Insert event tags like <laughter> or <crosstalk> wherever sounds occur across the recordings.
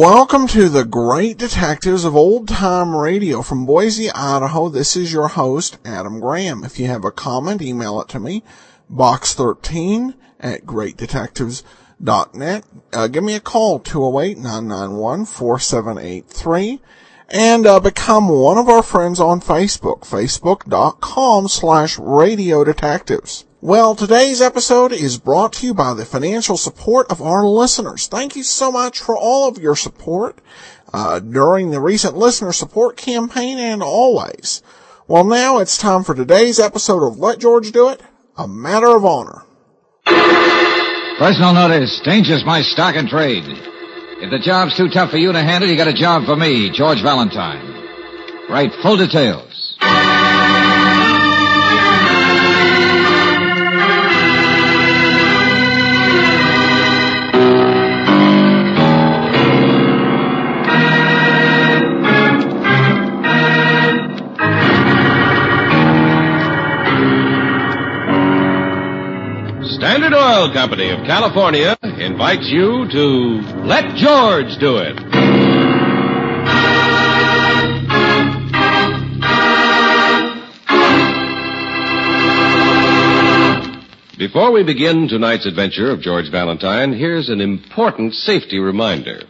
Welcome to the Great Detectives of Old Time Radio from Boise, Idaho. This is your host, Adam Graham. If you have a comment, email it to me, box13 at greatdetectives.net. Uh, give me a call, 208-991-4783, and uh, become one of our friends on Facebook, facebook.com slash radio detectives. Well, today's episode is brought to you by the financial support of our listeners. Thank you so much for all of your support uh, during the recent listener support campaign and always. Well, now it's time for today's episode of Let George Do It, a matter of honor. Personal notice. Danger's my stock and trade. If the job's too tough for you to handle, you got a job for me, George Valentine. Write full details. Oil Company of California invites you to Let George Do It. Before we begin tonight's adventure of George Valentine, here's an important safety reminder.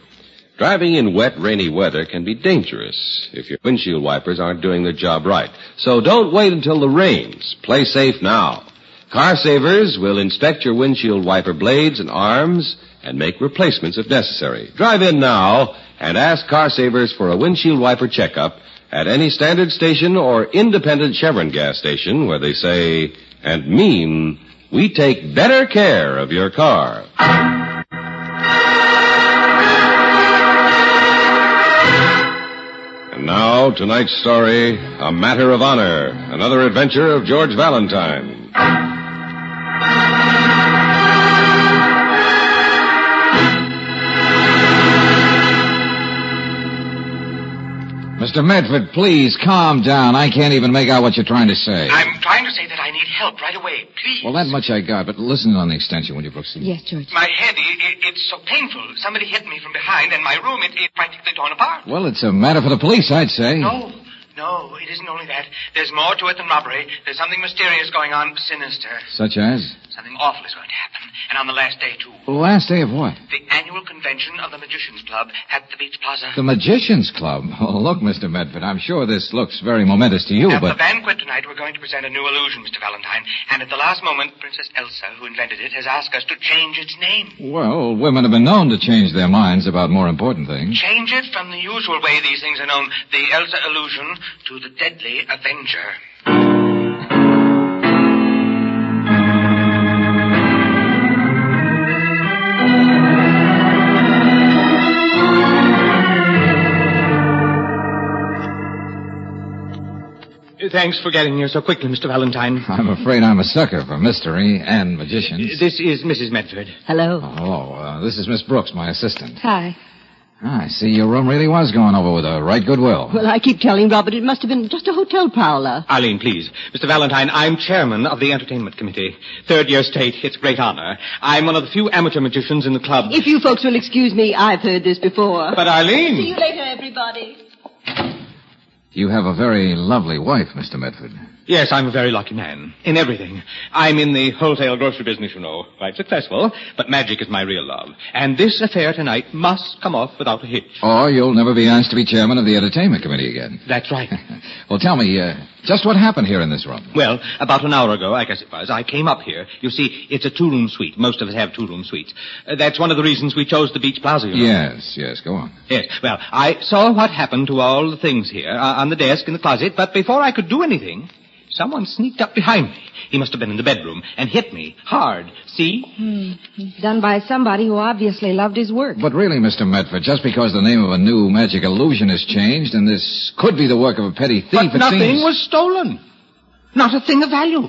Driving in wet, rainy weather can be dangerous if your windshield wipers aren't doing their job right. So don't wait until the rains. Play safe now. Car Savers will inspect your windshield wiper blades and arms and make replacements if necessary. Drive in now and ask Car Savers for a windshield wiper checkup at any standard station or independent Chevron gas station where they say and mean we take better care of your car. And now, tonight's story, A Matter of Honor, another adventure of George Valentine. Mr. Medford, please calm down. I can't even make out what you're trying to say. I'm trying to say that I need help right away. Please. Well, that much I got, but listen on the extension, will you, Brooksy? Yes, George. My head, i i it's so painful. Somebody hit me from behind, and my room, it, it practically torn apart. Well, it's a matter for the police, I'd say. No, no, it isn't only that. There's more to it than robbery. There's something mysterious going on, sinister. Such as? Something awful is going to happen, and on the last day, too. The last day of what? The annual convention of the Magicians Club at the Beach Plaza. The Magicians Club. <laughs> Oh, look, Mr. Medford, I'm sure this looks very momentous to you, At but... the banquet tonight, we're going to present a new illusion, Mr. Valentine. And at the last moment, Princess Elsa, who invented it, has asked us to change its name. Well, women have been known to change their minds about more important things. Change it from the usual way these things are known, the Elsa illusion, to the Deadly Avenger. Thanks for getting here so quickly, Mr. Valentine. I'm afraid I'm a sucker for mystery and magicians. This is Mrs. Medford. Hello. Hello, uh, this is Miss Brooks, my assistant. Hi. Ah, I see your room really was going over with a right good will. Well, I keep telling Robert it must have been just a hotel prowler. Eileen, please. Mr. Valentine, I'm chairman of the entertainment committee. Third year state. It's a great honor. I'm one of the few amateur magicians in the club. If you folks will excuse me, I've heard this before. But Eileen. See you later, everybody. You have a very lovely wife, Mr. Medford. Yes, I'm a very lucky man. In everything. I'm in the wholesale grocery business, you know. Quite successful. But magic is my real love. And this affair tonight must come off without a hitch. Or you'll never be asked to be chairman of the entertainment committee again. That's right. <laughs> well, tell me, uh, just what happened here in this room? Well, about an hour ago, I guess it was, I came up here. You see, it's a two-room suite. Most of us have two-room suites. Uh, that's one of the reasons we chose the Beach Plaza, you know. Yes, yes, go on. Yes. Well, I saw what happened to all the things here uh, on the desk in the closet, but before I could do anything, Someone sneaked up behind me. He must have been in the bedroom and hit me hard. See? Hmm. Done by somebody who obviously loved his work. But really, Mr. Medford, just because the name of a new magic illusion has changed, and this could be the work of a petty thief, But it nothing seems... was stolen. Not a thing of value.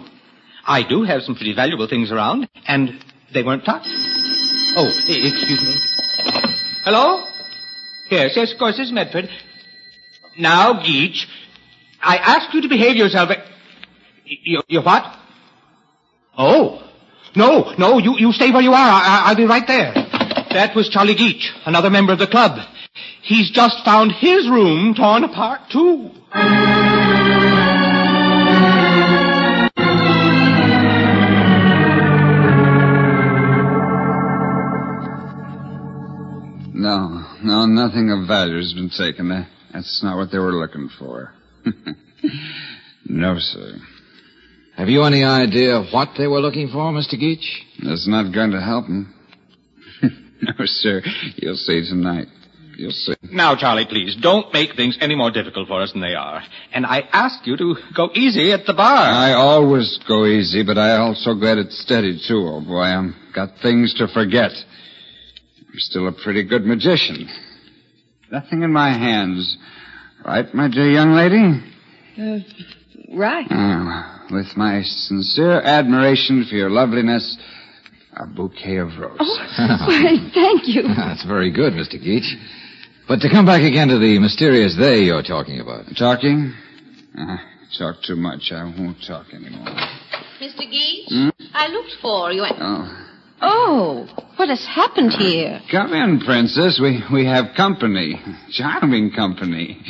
I do have some pretty valuable things around, and they weren't touched. Oh, excuse me. Hello? Yes, yes, of course, this is Medford. Now, Geach, I ask you to behave yourself. You, you what? Oh. No, no, you, you stay where you are. I, I, I'll be right there. That was Charlie Geach, another member of the club. He's just found his room torn apart, too. No, no, nothing of value has been taken. That's not what they were looking for. <laughs> no, sir. Have you any idea what they were looking for, Mr. Geach? That's not going to help them. <laughs> no, sir. You'll see tonight. You'll see. Now, Charlie, please, don't make things any more difficult for us than they are. And I ask you to go easy at the bar. I always go easy, but I also get it steady, too, old boy. I've got things to forget. I'm still a pretty good magician. Nothing in my hands. Right, my dear young lady? Uh, right. Oh, with my sincere admiration for your loveliness, a bouquet of roses. Why, thank you. <laughs> That's very good, Mr. Geach. But to come back again to the mysterious they you're talking about. Talking? Uh, talk too much. I won't talk anymore. Mr. Geach, I looked for you. And... Oh. Oh, what has happened here? Come in, Princess. We we have company. Charming company.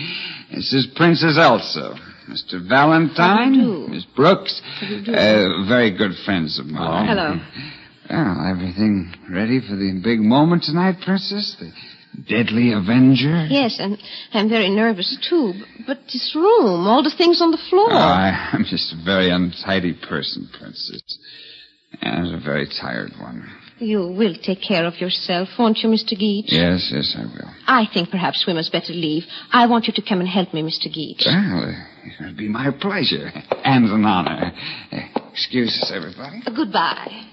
This is Princess Elsa. Mr. Valentine. How do you do? Miss Brooks. How do you do? Uh, very good friends of mine. Hello. Well, everything ready for the big moment tonight, Princess? The deadly Avenger? Yes, and I'm very nervous, too. But this room, all the things on the floor. Oh, I, I'm just a very untidy person, Princess. And a very tired one. You will take care of yourself, won't you, Mr. Geach? Yes, yes, I will. I think perhaps we must better leave. I want you to come and help me, Mr. Geach. Well, it would be my pleasure and an honor. Excuse us, everybody. Uh, Goodbye.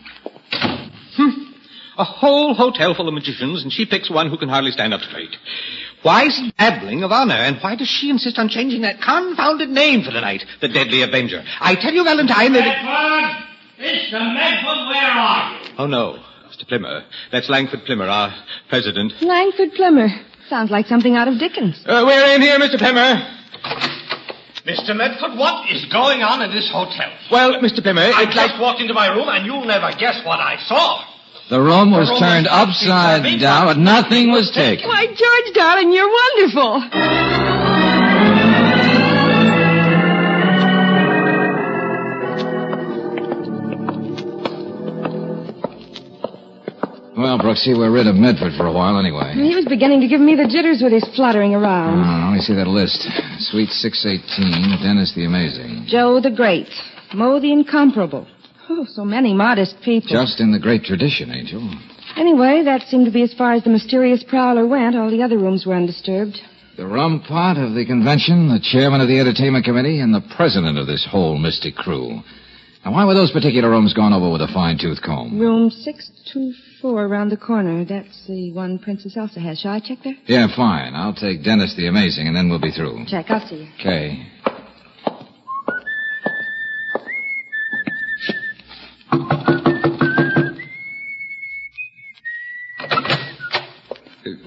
A whole hotel full of magicians, and she picks one who can hardly stand up straight. Why is he babbling of honor, and why does she insist on changing that confounded name for the night, the Deadly Avenger? I tell you, Valentine, that... Medford! Mr. Medford, where are you? Oh, no. Mr. Plimmer. That's Langford Plimmer, our president. Langford Plimmer. Sounds like something out of Dickens. Uh, we're in here, Mr. Plimmer. Mr. Medford, what is going on in this hotel? Well, Mr. Plimmer, I it's just like... walked into my room and you'll never guess what I saw. The room was The room turned was upside down, but nothing was taken. Why, George, darling, you're wonderful. Well, Brooksy, we're rid of Medford for a while anyway. He was beginning to give me the jitters with his fluttering around. Oh, ah, let me see that list. Suite 618, Dennis the Amazing. Joe the Great. Mo the Incomparable. Oh, so many modest people. Just in the great tradition, Angel. Anyway, that seemed to be as far as the mysterious prowler went. All the other rooms were undisturbed. The rum pot of the convention, the chairman of the entertainment committee, and the president of this whole mystic crew. Now, why were those particular rooms gone over with a fine-tooth comb? Room 624 around the corner. That's the one Princess Elsa has. Shall I check there? Yeah, fine. I'll take Dennis the Amazing, and then we'll be through. Check. I'll see you. Okay.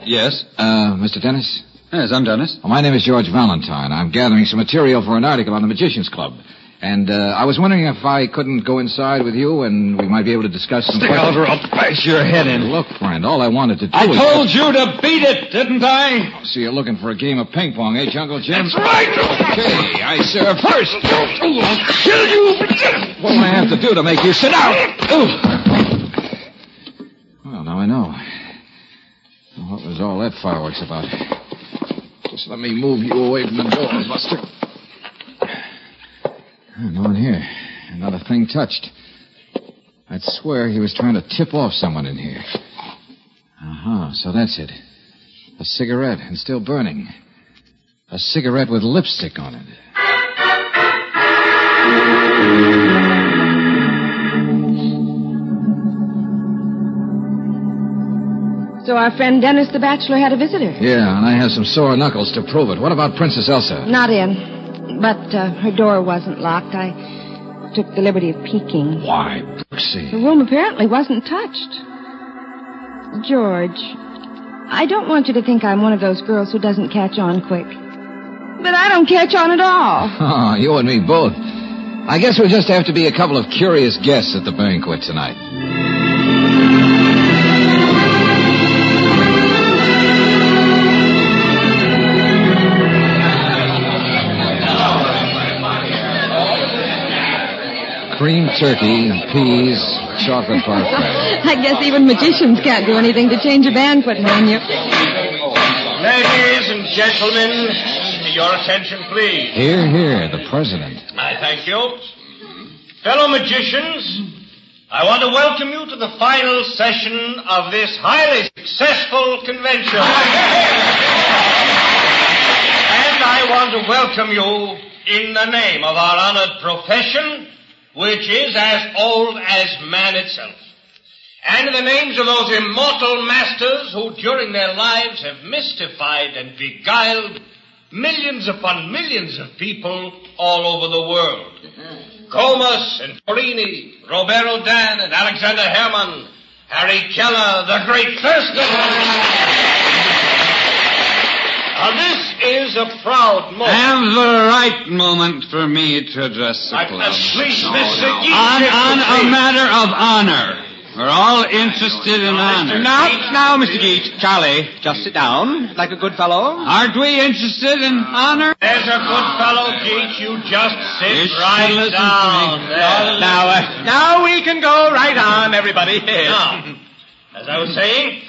Yes? Uh, Mr. Dennis? Yes, I'm Dennis. Well, my name is George Valentine. I'm gathering some material for an article on the Magicians Club. And uh, I was wondering if I couldn't go inside with you and we might be able to discuss some Stick questions. over, I'll bash your head in. Look, friend, all I wanted to do I was... told you to beat it, didn't I? So you're looking for a game of ping pong, eh, Jungle Jim? That's right. Okay, I serve first. I'll kill you. What do I have to do to make you sit down? Well, now I know. What was all that fireworks about? Just let me move you away from the door, Buster. No one here. And not a thing touched. I'd swear he was trying to tip off someone in here. Uh-huh, so that's it. A cigarette, and still burning. A cigarette with lipstick on it. So our friend Dennis the Bachelor had a visitor. Yeah, and I have some sore knuckles to prove it. What about Princess Elsa? Not in. But uh, her door wasn't locked. I took the liberty of peeking. Why, The room apparently wasn't touched. George, I don't want you to think I'm one of those girls who doesn't catch on quick. But I don't catch on at all. <laughs> Oh, you and me both. I guess we'll just have to be a couple of curious guests at the banquet tonight. Cream turkey, peas, chocolate parfait. <laughs> I guess even magicians can't do anything to change a banquet menu. Ladies and gentlemen, your attention, please. Here, here, the president. I thank you. Fellow magicians, I want to welcome you to the final session of this highly successful convention. and I want to welcome you in the name of our honored profession, which is as old as man itself. And the names of those immortal masters who during their lives have mystified and beguiled millions upon millions of people all over the world. Comus and Torrini, Roberto Houdin and Alexander Herrmann, Harry Kellar, the great Thurston. Now this is a proud moment. And the right moment for me to address the I- club. uh, please, Mr. Geach, On, on a matter of honor. We're all interested in honor. Now, now, Mr. Geach, Charlie, just sit down, like a good fellow. Aren't we interested in honor? There's a good fellow, Geach. You just sit You right down there. Now, uh, now we can go right on, everybody. Now, as I was saying,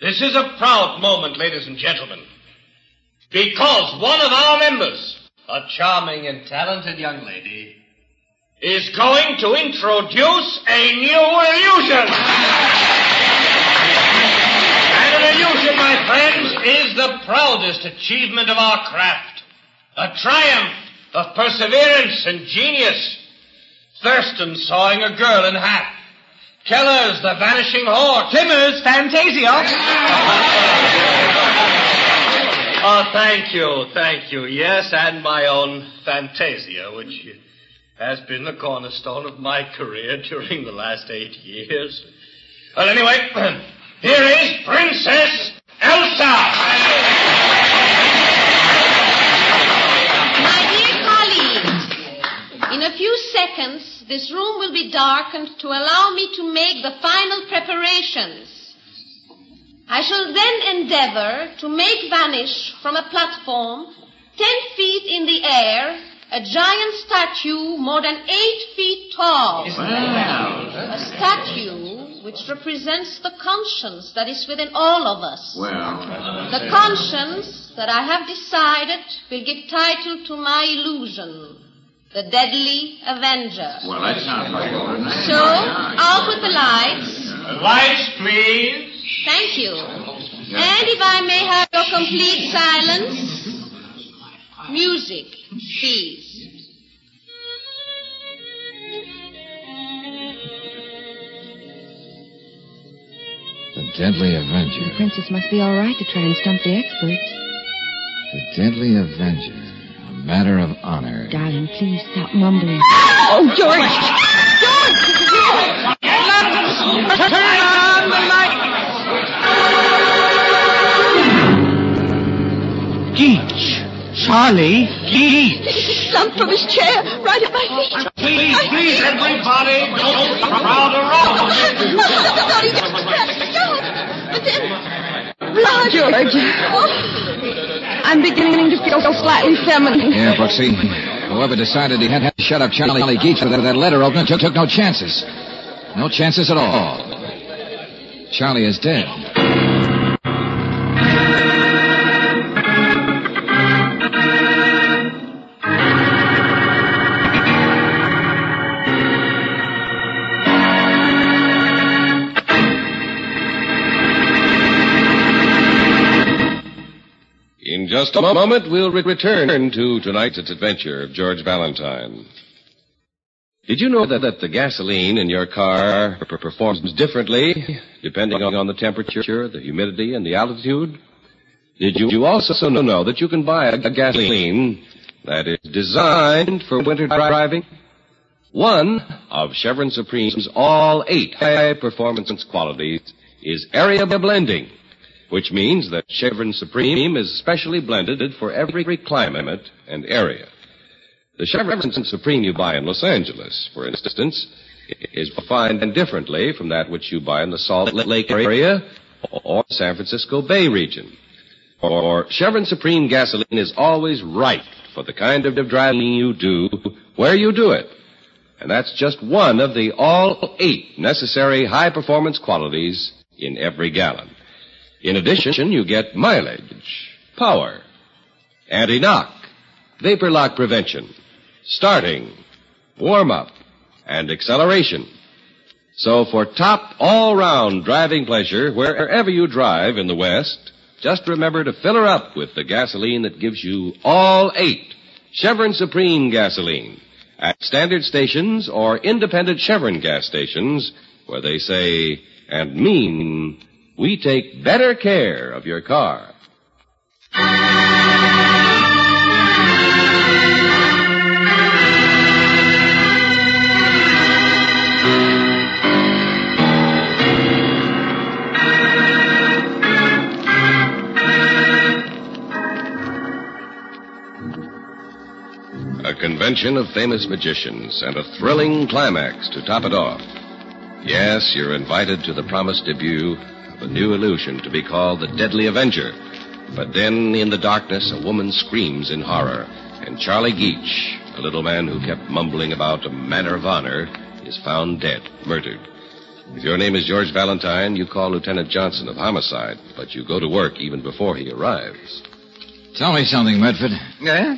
this is a proud moment, ladies and gentlemen, because one of our members, a charming and talented young lady, is going to introduce a new illusion. And an illusion, my friends, is the proudest achievement of our craft, a triumph of perseverance and genius. Thurston sawing a girl in half. Kellar's the vanishing horse. Plimmer's Fantasia. <laughs> Oh, thank you, thank you. Yes, and my own Fantasia, which has been the cornerstone of my career <laughs> during the last eight years. Well, anyway, <clears throat> here is Princess Elsa. This room will be darkened to allow me to make the final preparations. I shall then endeavor to make vanish from a platform ten feet in the air a giant statue more than eight feet tall. A statue which represents the conscience that is within all of us. Well. The conscience that I have decided will give title to my illusion. The Deadly Avenger. Well, that sounds like a nice. So, out with the lights. Lights, please. Thank you. And if I may have your complete silence. Music, please. The Deadly Avenger. The princess must be all right to try and stump the experts. The Deadly Avenger. A matter of honor. Darling, please stop mumbling. Oh, George! George! Turn on the light. Geach. Charlie. Geach. Slumped from his chair right at my feet. Please, please, everybody, don't crowd around. Oh, George. Oh, I'm beginning to feel slightly feminine. Yeah, Brooksy. Whoever decided he had to shut up Charlie Geach with that, that letter opener took, took no chances. No chances at all. Charlie is dead. Just a moment, we'll re- return to tonight's adventure of George Valentine. Did you know that, that the gasoline in your car performs differently depending on the temperature, the humidity, and the altitude? Did you, also know that you can buy a gasoline that is designed for winter driving? One of Chevron Supreme's all eight high performance qualities is area blending, which means that Chevron Supreme is specially blended for every climate and area. The Chevron Supreme you buy in Los Angeles, for instance, is refined differently from that which you buy in the Salt Lake area or San Francisco Bay region. Or Chevron Supreme gasoline is always right for the kind of driving you do where you do it. And that's just one of the all eight necessary high performance qualities in every gallon. In addition, you get mileage, power, anti-knock, vapor lock prevention, starting, warm up, and acceleration. So for top all-round driving pleasure wherever you drive in the West, just remember to fill her up with the gasoline that gives you all eight Chevron Supreme gasoline at standard stations or independent Chevron gas stations where they say and mean we take better care of your car. A convention of famous magicians and a thrilling climax to top it off. Yes, you're invited to the promised debut of a new illusion to be called the Deadly Avenger. But then, in the darkness, a woman screams in horror, and Charlie Geach, a little man who kept mumbling about a manner of honor, is found dead, murdered. If your name is George Valentine, you call Lieutenant Johnson of homicide, but you go to work even before he arrives. Tell me something, Medford. Yeah?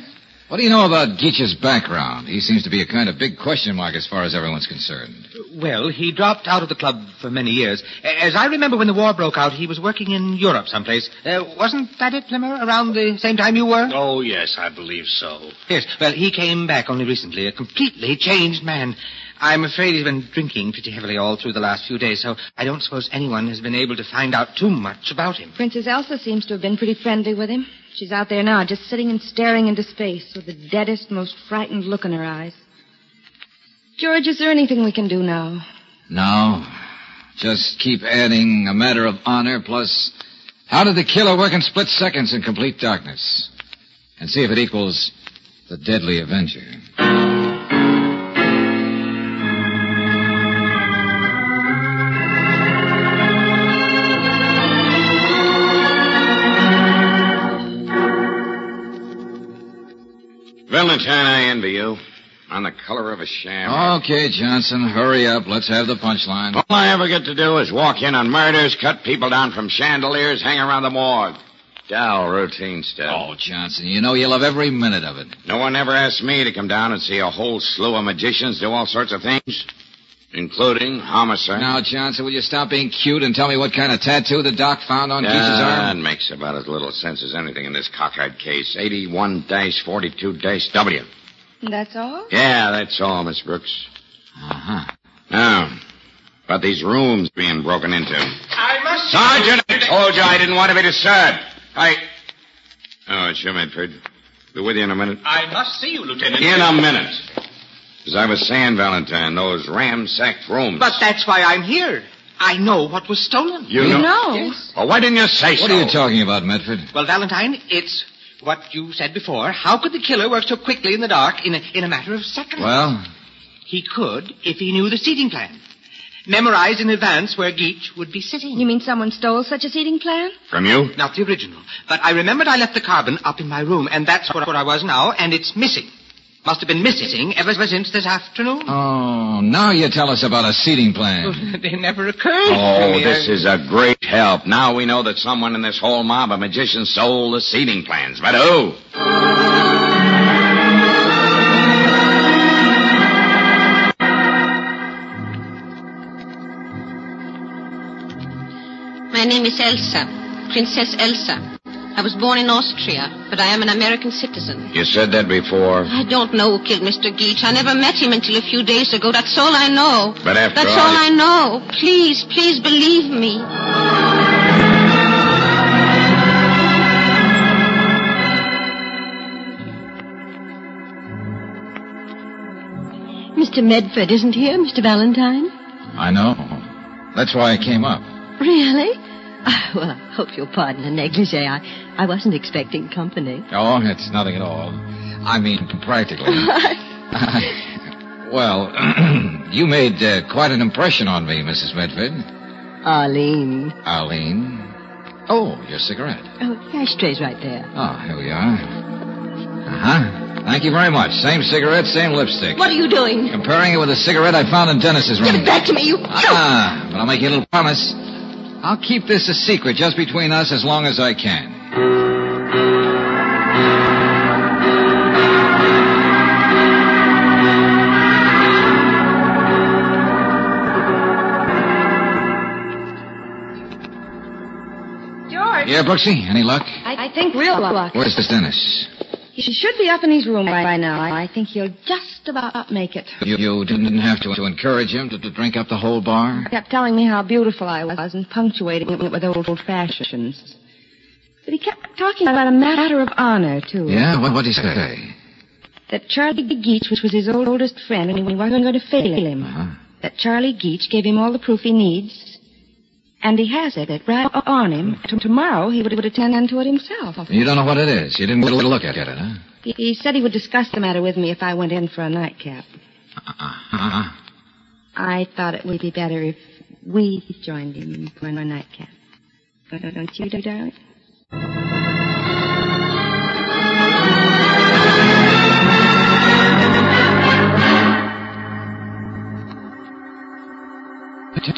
What do you know about Geach's background? He seems to be a kind of big question mark as far as everyone's concerned. Well, he dropped out of the club for many years. As I remember when the war broke out, he was working in Europe someplace. Uh, wasn't that it, Plimmer, around the same time you were? Oh, yes, I believe so. Yes, well, he came back only recently, a completely changed man. I'm afraid he's been drinking pretty heavily all through the last few days, so I don't suppose anyone has been able to find out too much about him. Princess Elsa seems to have been pretty friendly with him. She's out there now, just sitting and staring into space with the deadest, most frightened look in her eyes. George, is there anything we can do now? No. Just keep adding a matter of honor plus how did the killer work in split seconds in complete darkness? And see if it equals the deadly avenger. Valentine, I envy you. On the color of a sham. Okay, Johnson, hurry up. Let's have the punchline. All I ever get to do is walk in on murders, cut people down from chandeliers, hang around the morgue. Dull, routine stuff. Oh, Johnson, you know you love every minute of it. No one ever asked me to come down and see a whole slew of magicians do all sorts of things, including homicide. Now, Johnson, will you stop being cute and tell me what kind of tattoo the doc found on Geach's That arm? That makes about as little sense as anything in this cockeyed case. 81-42-W. That's all? Yeah, that's all, Miss Brooks. Uh-huh. Now, about these rooms being broken into. I must... Sergeant, I told you I didn't want to be disturbed. I... Oh, it's you, Medford. Be with you in a minute. I must see you, Lieutenant. In a minute. As I was saying, Valentine, those ramsacked rooms. But that's why I'm here. I know what was stolen. You You know. know. Yes. Well, why didn't you say so? What are you talking about, Medford? Well, Valentine, it's what you said before. How could the killer work so quickly in the dark in a, in a matter of seconds? Well, He could if he knew the seating plan. Memorize in advance where Geach would be sitting. You mean someone stole such a seating plan? From you? Not the original. But I remembered I left the carbon up in my room, and that's where, where I was now, and it's missing. Must have been missing ever since this afternoon. oh, now you tell us about a seating plan. <laughs> They never occurred to Oh, me. this I- is a great help. Now we know that someone in this whole mob of magicians stole the seating plans. But who? My name is Elsa, Princess Elsa. I was born in Austria, but I am an American citizen. You said that before. I don't know who killed Mr. Geach. I never met him until a few days ago. That's all I know. But after That's all, all you- I know. Please, please believe me. Mr. Medford isn't here, Mr. Valentine? I know. That's why I came up. Really? Ah, well, I hope you'll pardon the negligee. I, I wasn't expecting company. Oh, it's nothing at all. I mean, practically. <laughs> <laughs> well, <clears throat> you made uh, quite an impression on me, Mrs. Medford. Arlene. Arlene. Oh, your cigarette. Oh, the ashtray's right there. Oh, here we are. Uh huh. Thank you very much. Same cigarette, same lipstick. What are you doing? Comparing it with a cigarette I found in Dennis's room. Give it back to me, you. Ah, but I'll make you a little promise. I'll keep this a secret just between us as long as I can. George. Yeah, Brooksy, any luck? I, I think real luck. Where's this Dennis? He should be up in his room by, now. I, think he'll just about make it. You, you didn't have to, to encourage him to, to drink up the whole bar? He kept telling me how beautiful I was and punctuating it with old, old fashions. But he kept talking about a matter of honor, too. Yeah? What, what'd he say? That Charlie Geach, which was his old, oldest friend, and he wasn't going to fail him. Uh-huh. That Charlie Geach gave him all the proof he needs. And he has it, it right on him. T- tomorrow he would, would attend to it himself. You don't know what it is. You didn't get a look at it, huh? He, he said he would discuss the matter with me if I went in for a nightcap. Uh-huh. I thought it would be better if we joined him for a nightcap. Don't you, darling?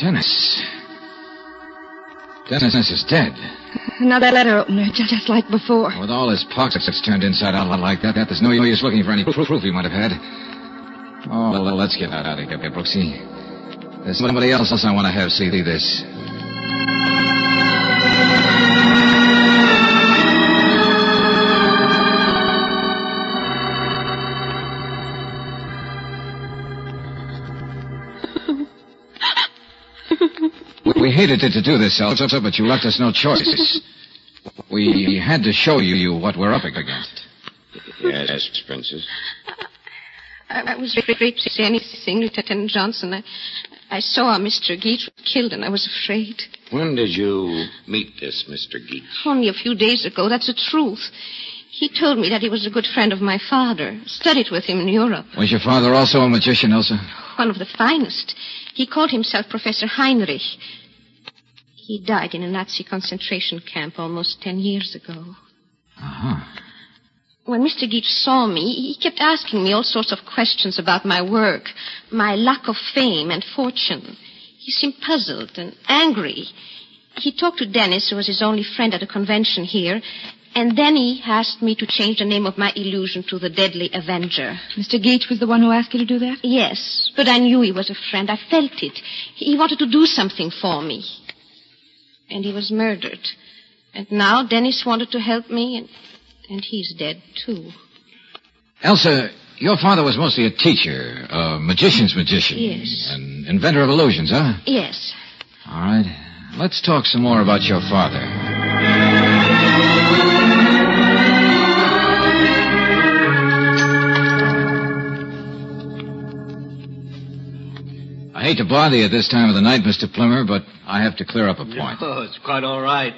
Dennis. Dennis is dead. Another letter opener, just like before. With all his pockets turned inside out like that, that there's no use looking for any proof, proof he might have had. Oh, well, well, let's get out of here, Brooksy. There's somebody else I want to have see this. We, we hated to, to do this, Elsa, but you left us no choice. <laughs> We had to show you, you what we're up against. Yes, Princess. I, I was afraid to say anything, Lieutenant Johnson. I, I saw Mr. Geach killed, and I was afraid. When did you meet this Mr. Geach? Only a few days ago. That's the truth. He told me that he was a good friend of my father. Studied with him in Europe. Was your father also a magician, Elsa? One of the finest. He called himself Professor Heinrich. He died in a Nazi concentration camp almost ten years ago. Uh-huh. When Mr. Geach saw me, he kept asking me all sorts of questions about my work, my lack of fame and fortune. He seemed puzzled and angry. He talked to Dennis, who was his only friend at a convention here, and then he asked me to change the name of my illusion to the Deadly Avenger. Mr. Geach was the one who asked you to do that? Yes, but I knew he was a friend. I felt it. He wanted to do something for me. And he was murdered. And now Dennis wanted to help me, and, and he's dead, too. Elsa, your father was mostly a teacher, a magician's magician. Yes. An inventor of illusions, huh? Yes. All right. Let's talk some more about your father. I hate to bother you at this time of the night, Mr. Plimmer, but I have to clear up a point. Oh, it's quite all right.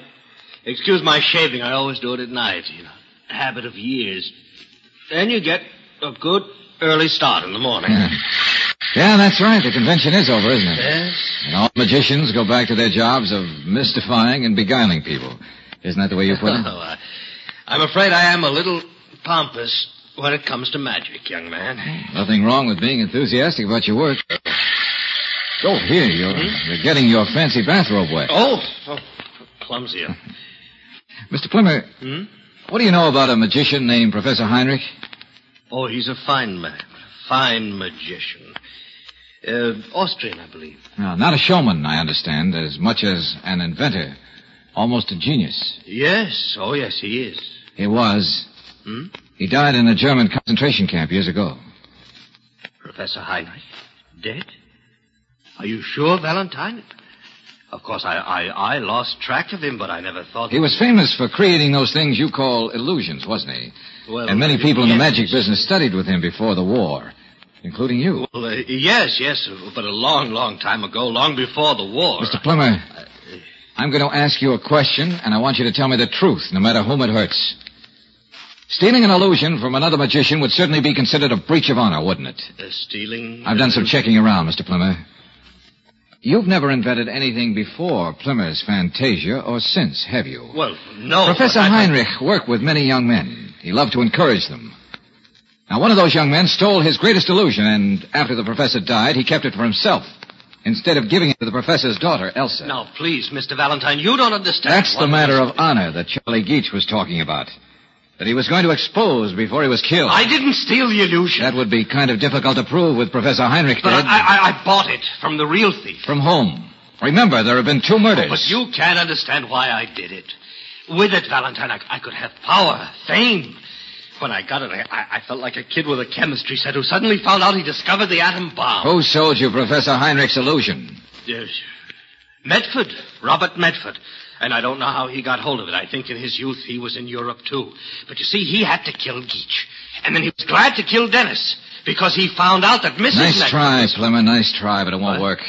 Excuse my shaving. I always do it at night. You know, habit of years. Then you get a good early start in the morning. Yeah, that's right. The convention is over, isn't it? Yes. And all magicians go back to their jobs of mystifying and beguiling people. Isn't that the way you put it? <laughs> Oh, I, I'm afraid I am a little pompous when it comes to magic, young man. Nothing wrong with being enthusiastic about your work. Oh, here, you're, you're getting your fancy bathrobe wet. Oh, oh clumsy. Mr. Plimmer, Hmm? what do you know about a magician named Professor Heinrich? Oh, he's a fine man. A fine magician. Uh, Austrian, I believe. No, not a showman, I understand, as much as an inventor. Almost a genius. Yes, oh yes, he is. He was. Hmm? He died in a German concentration camp years ago. Professor Heinrich, dead? Are you sure, Valentine? Of course, I, I, I lost track of him, but I never thought... He was famous for creating those things you call illusions, wasn't he? Well, and many people in the magic business studied with him before the war, including you. Well, uh, yes, yes, but a long, long time ago, long before the war. Mr. Plimmer, I'm going to ask you a question, and I want you to tell me the truth, no matter whom it hurts. Stealing an illusion from another magician would certainly be considered a breach of honor, wouldn't it? Uh, stealing... I've done some checking around, Mr. Plimmer. You've never invented anything before Plimmer's Fantasia or since, have you? Well, no. Professor I- Heinrich worked with many young men. He loved to encourage them. Now, one of those young men stole his greatest illusion, and after the professor died, he kept it for himself, instead of giving it to the professor's daughter, Elsa. Now, please, Mr. Valentine, you don't understand. That's the matter of honor that Charlie Geach was talking about. That he was going to expose before he was killed. I didn't steal the illusion. That would be kind of difficult to prove with Professor Heinrich But dead. I, I, I bought it from the real thief. From whom? Remember, there have been two oh, murders. But you can't understand why I did it. With it, Valentine, I, I could have power, fame. When I got it, I, I, I felt like a kid with a chemistry set who suddenly found out he discovered the atom bomb. Who sold you Professor Heinrich's illusion? Yes. Medford, Robert Medford. And I don't know how he got hold of it. I think in his youth he was in Europe too. But you see, he had to kill Geach. And then he was glad to kill Dennis. Because he found out that Mrs. Nice try, was-. Nice try, but it won't What? work.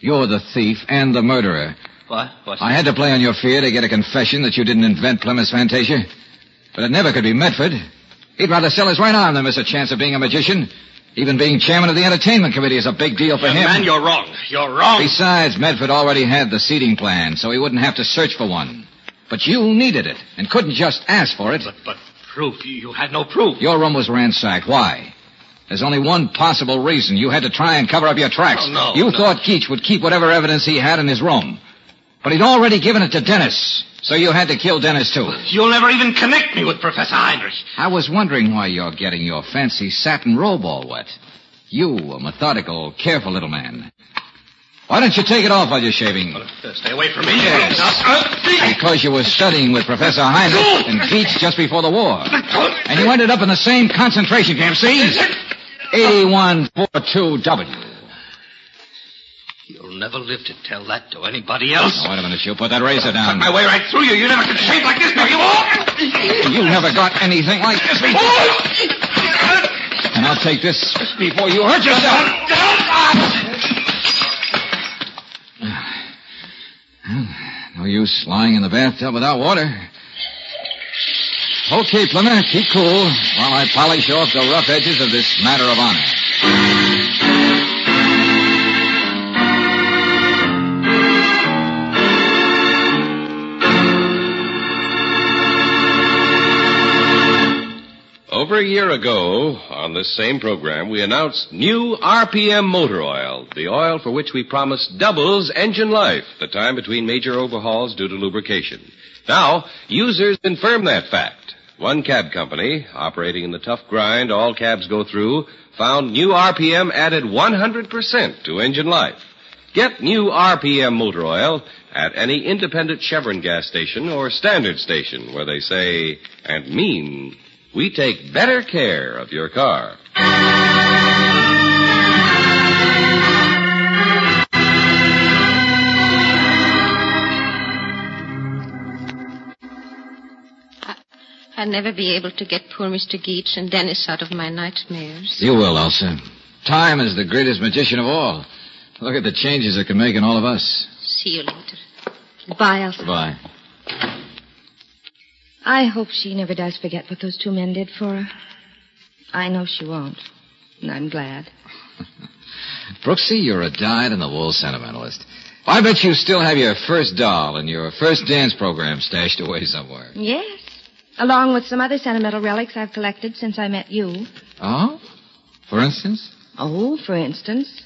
You're the thief and the murderer. What? What's I had to play on your fear to get a confession that you didn't invent Plimmer's Fantasia. But it never could be Medford. He'd rather sell his right arm than miss a chance of being a magician. Even being chairman of the entertainment committee is a big deal for Young him. man, you're wrong. You're wrong. Besides, Medford already had the seating plan, so he wouldn't have to search for one. But you needed it and couldn't just ask for it. But, but proof. You, you had no proof. Your room was ransacked. Why? There's only one possible reason. You had to try and cover up your tracks. Oh, no, you no. thought Geach would keep whatever evidence he had in his room. But he'd already given it to Dennis. So you had to kill Dennis, too. You'll never even connect me with Professor Heinrich. I was wondering why you're getting your fancy satin robe all wet. You, a methodical, careful little man. Why don't you take it off while you're shaving? Uh, Stay away from me. Yes. Because you were studying with Professor Heinrich and Geach just before the war. And you ended up in the same concentration camp, see? 8142W. Never live to tell that to anybody else. Now, wait a minute, you put that razor Cut down. my way right through you. You never could shave like this, no, you won't. You never got anything like this before. And I'll take this before you hurt yourself. <sighs> No use lying in the bathtub without water. Okay, Plimmer, keep cool while I polish off the rough edges of this matter of honor. Over a year ago, on this same program, we announced new RPM motor oil, the oil for which we promised doubles engine life, the time between major overhauls due to lubrication. Now, users confirm that fact. One cab company, operating in the tough grind all cabs go through, found new RPM added 100% to engine life. Get new RPM motor oil at any independent Chevron gas station or standard station where they say and mean we take better care of your car. I'll never be able to get poor Mr. Geach and Dennis out of my nightmares. You will, Elsa. Time is the greatest magician of all. Look at the changes it can make in all of us. See you later. Goodbye, Elsa. Goodbye. I hope she never does forget what those two men did for her. I know she won't. And I'm glad. Brooksy, you're a dyed-in-the-wool sentimentalist. I bet you still have your first doll and your first dance program stashed away somewhere. Yes. Along with some other sentimental relics I've collected since I met you. Oh? For instance? Oh, for instance,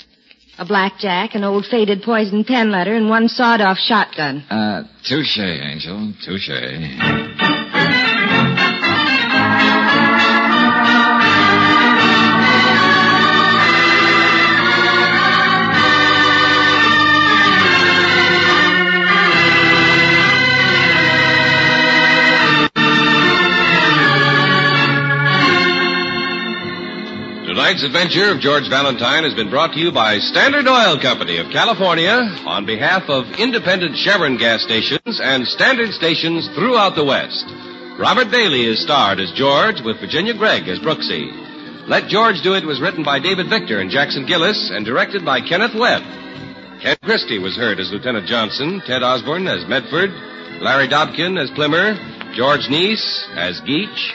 a blackjack, an old faded poison pen letter, and one sawed-off shotgun. Uh, touche, Angel. Touche. Tonight's adventure of George Valentine has been brought to you by Standard Oil Company of California on behalf of independent Chevron gas stations and standard stations throughout the West. Robert Bailey is starred as George with Virginia Gregg as Brooksy. Let George Do It was written by David Victor and Jackson Gillis and directed by Kenneth Webb. Ken Christy was heard as Lieutenant Johnson, Ted Osborne as Medford, Larry Dobkin as Plimmer, George Neise as Geach,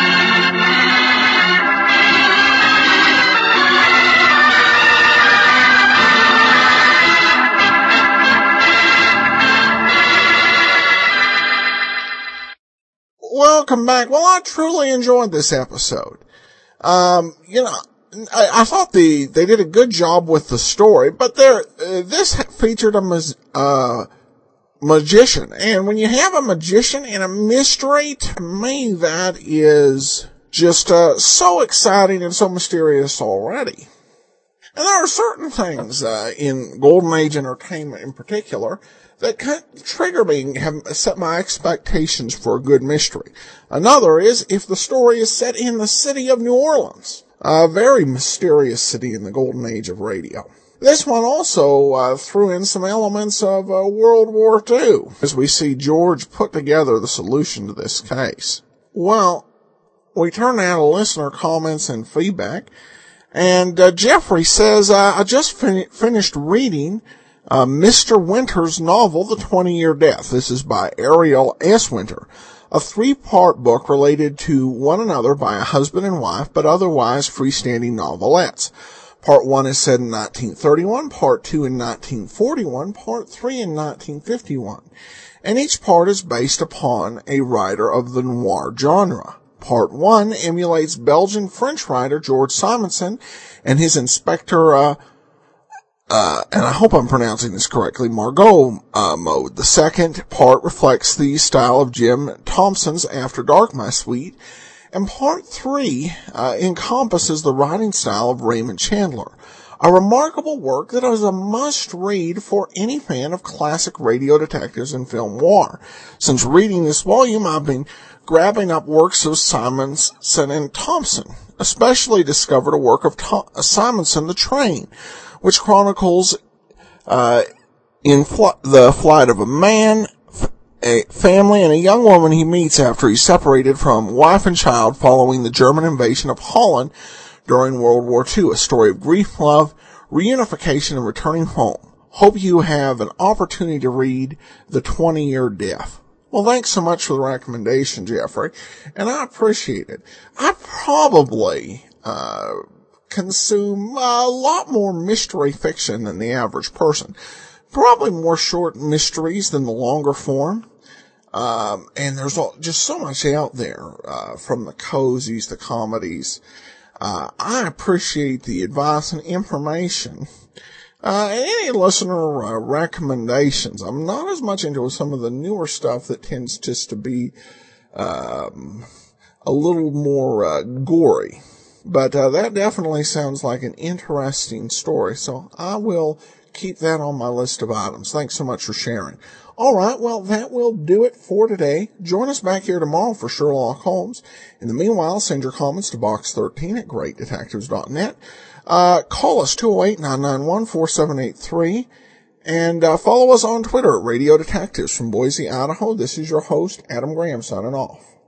Welcome back. Well, I truly enjoyed this episode. Um, you know, I, I thought the they did a good job with the story, but there uh, this featured a uh, magician, and when you have a magician and a mystery, to me that is just uh, so exciting and so mysterious already. And there are certain things uh, in Golden Age entertainment, in particular, that can trigger me have set my expectations for a good mystery. Another is if the story is set in the city of New Orleans, a very mysterious city in the golden age of radio. This one also uh, threw in some elements of uh, World War II as we see George put together the solution to this case. Well, we turn now to listener comments and feedback. And uh, Jeffrey says, uh, I just fin- finished reading uh, Mr. Winter's novel, The 20 Year Death. This is by Ariel S. Winter, a three-part book related to one another by a husband and wife, but otherwise freestanding novelettes. Part 1 is set in 1931, Part 2 in 1941, Part 3 in 1951. And each part is based upon a writer of the noir genre. Part 1 emulates Belgian French writer George Simenon and his inspector, uh, uh, and I hope I'm pronouncing this correctly, Margot uh, mode. The second part reflects the style of Jim Thompson's After Dark My Sweet, and part three uh, encompasses the writing style of Raymond Chandler. A remarkable work that is a must read for any fan of classic radio detectives and film noir. Since reading this volume, I've been grabbing up works of Simenon and Thompson, especially discovered a work of Tom- Simenon, The Train, which chronicles uh, in fl- the flight of a man, f- a family, and a young woman he meets after he's separated from wife and child following the German invasion of Holland during World War II. A story of grief, love, reunification, and returning home. Hope you have an opportunity to read The 20 Year Death. Well, thanks so much for the recommendation, Jeffrey, and I appreciate it. I probably, uh, consume a lot more mystery fiction than the average person. Probably more short mysteries than the longer form. Um, and there's all, just so much out there, uh, from the cozies, the comedies. Uh, I appreciate the advice and information. Uh, any listener uh, recommendations. I'm not as much into some of the newer stuff that tends just to be, um, a little more, uh, gory. But uh, that definitely sounds like an interesting story, so I will keep that on my list of items. Thanks so much for sharing. All right, well, that will do it for today. Join us back here tomorrow for Sherlock Holmes. In the meanwhile, send your comments to box13 at greatdetectives.net. Uh, call us 208-991-4783 and uh, follow us on Twitter at Radio Detectives from Boise, Idaho. This is your host, Adam Graham, signing off.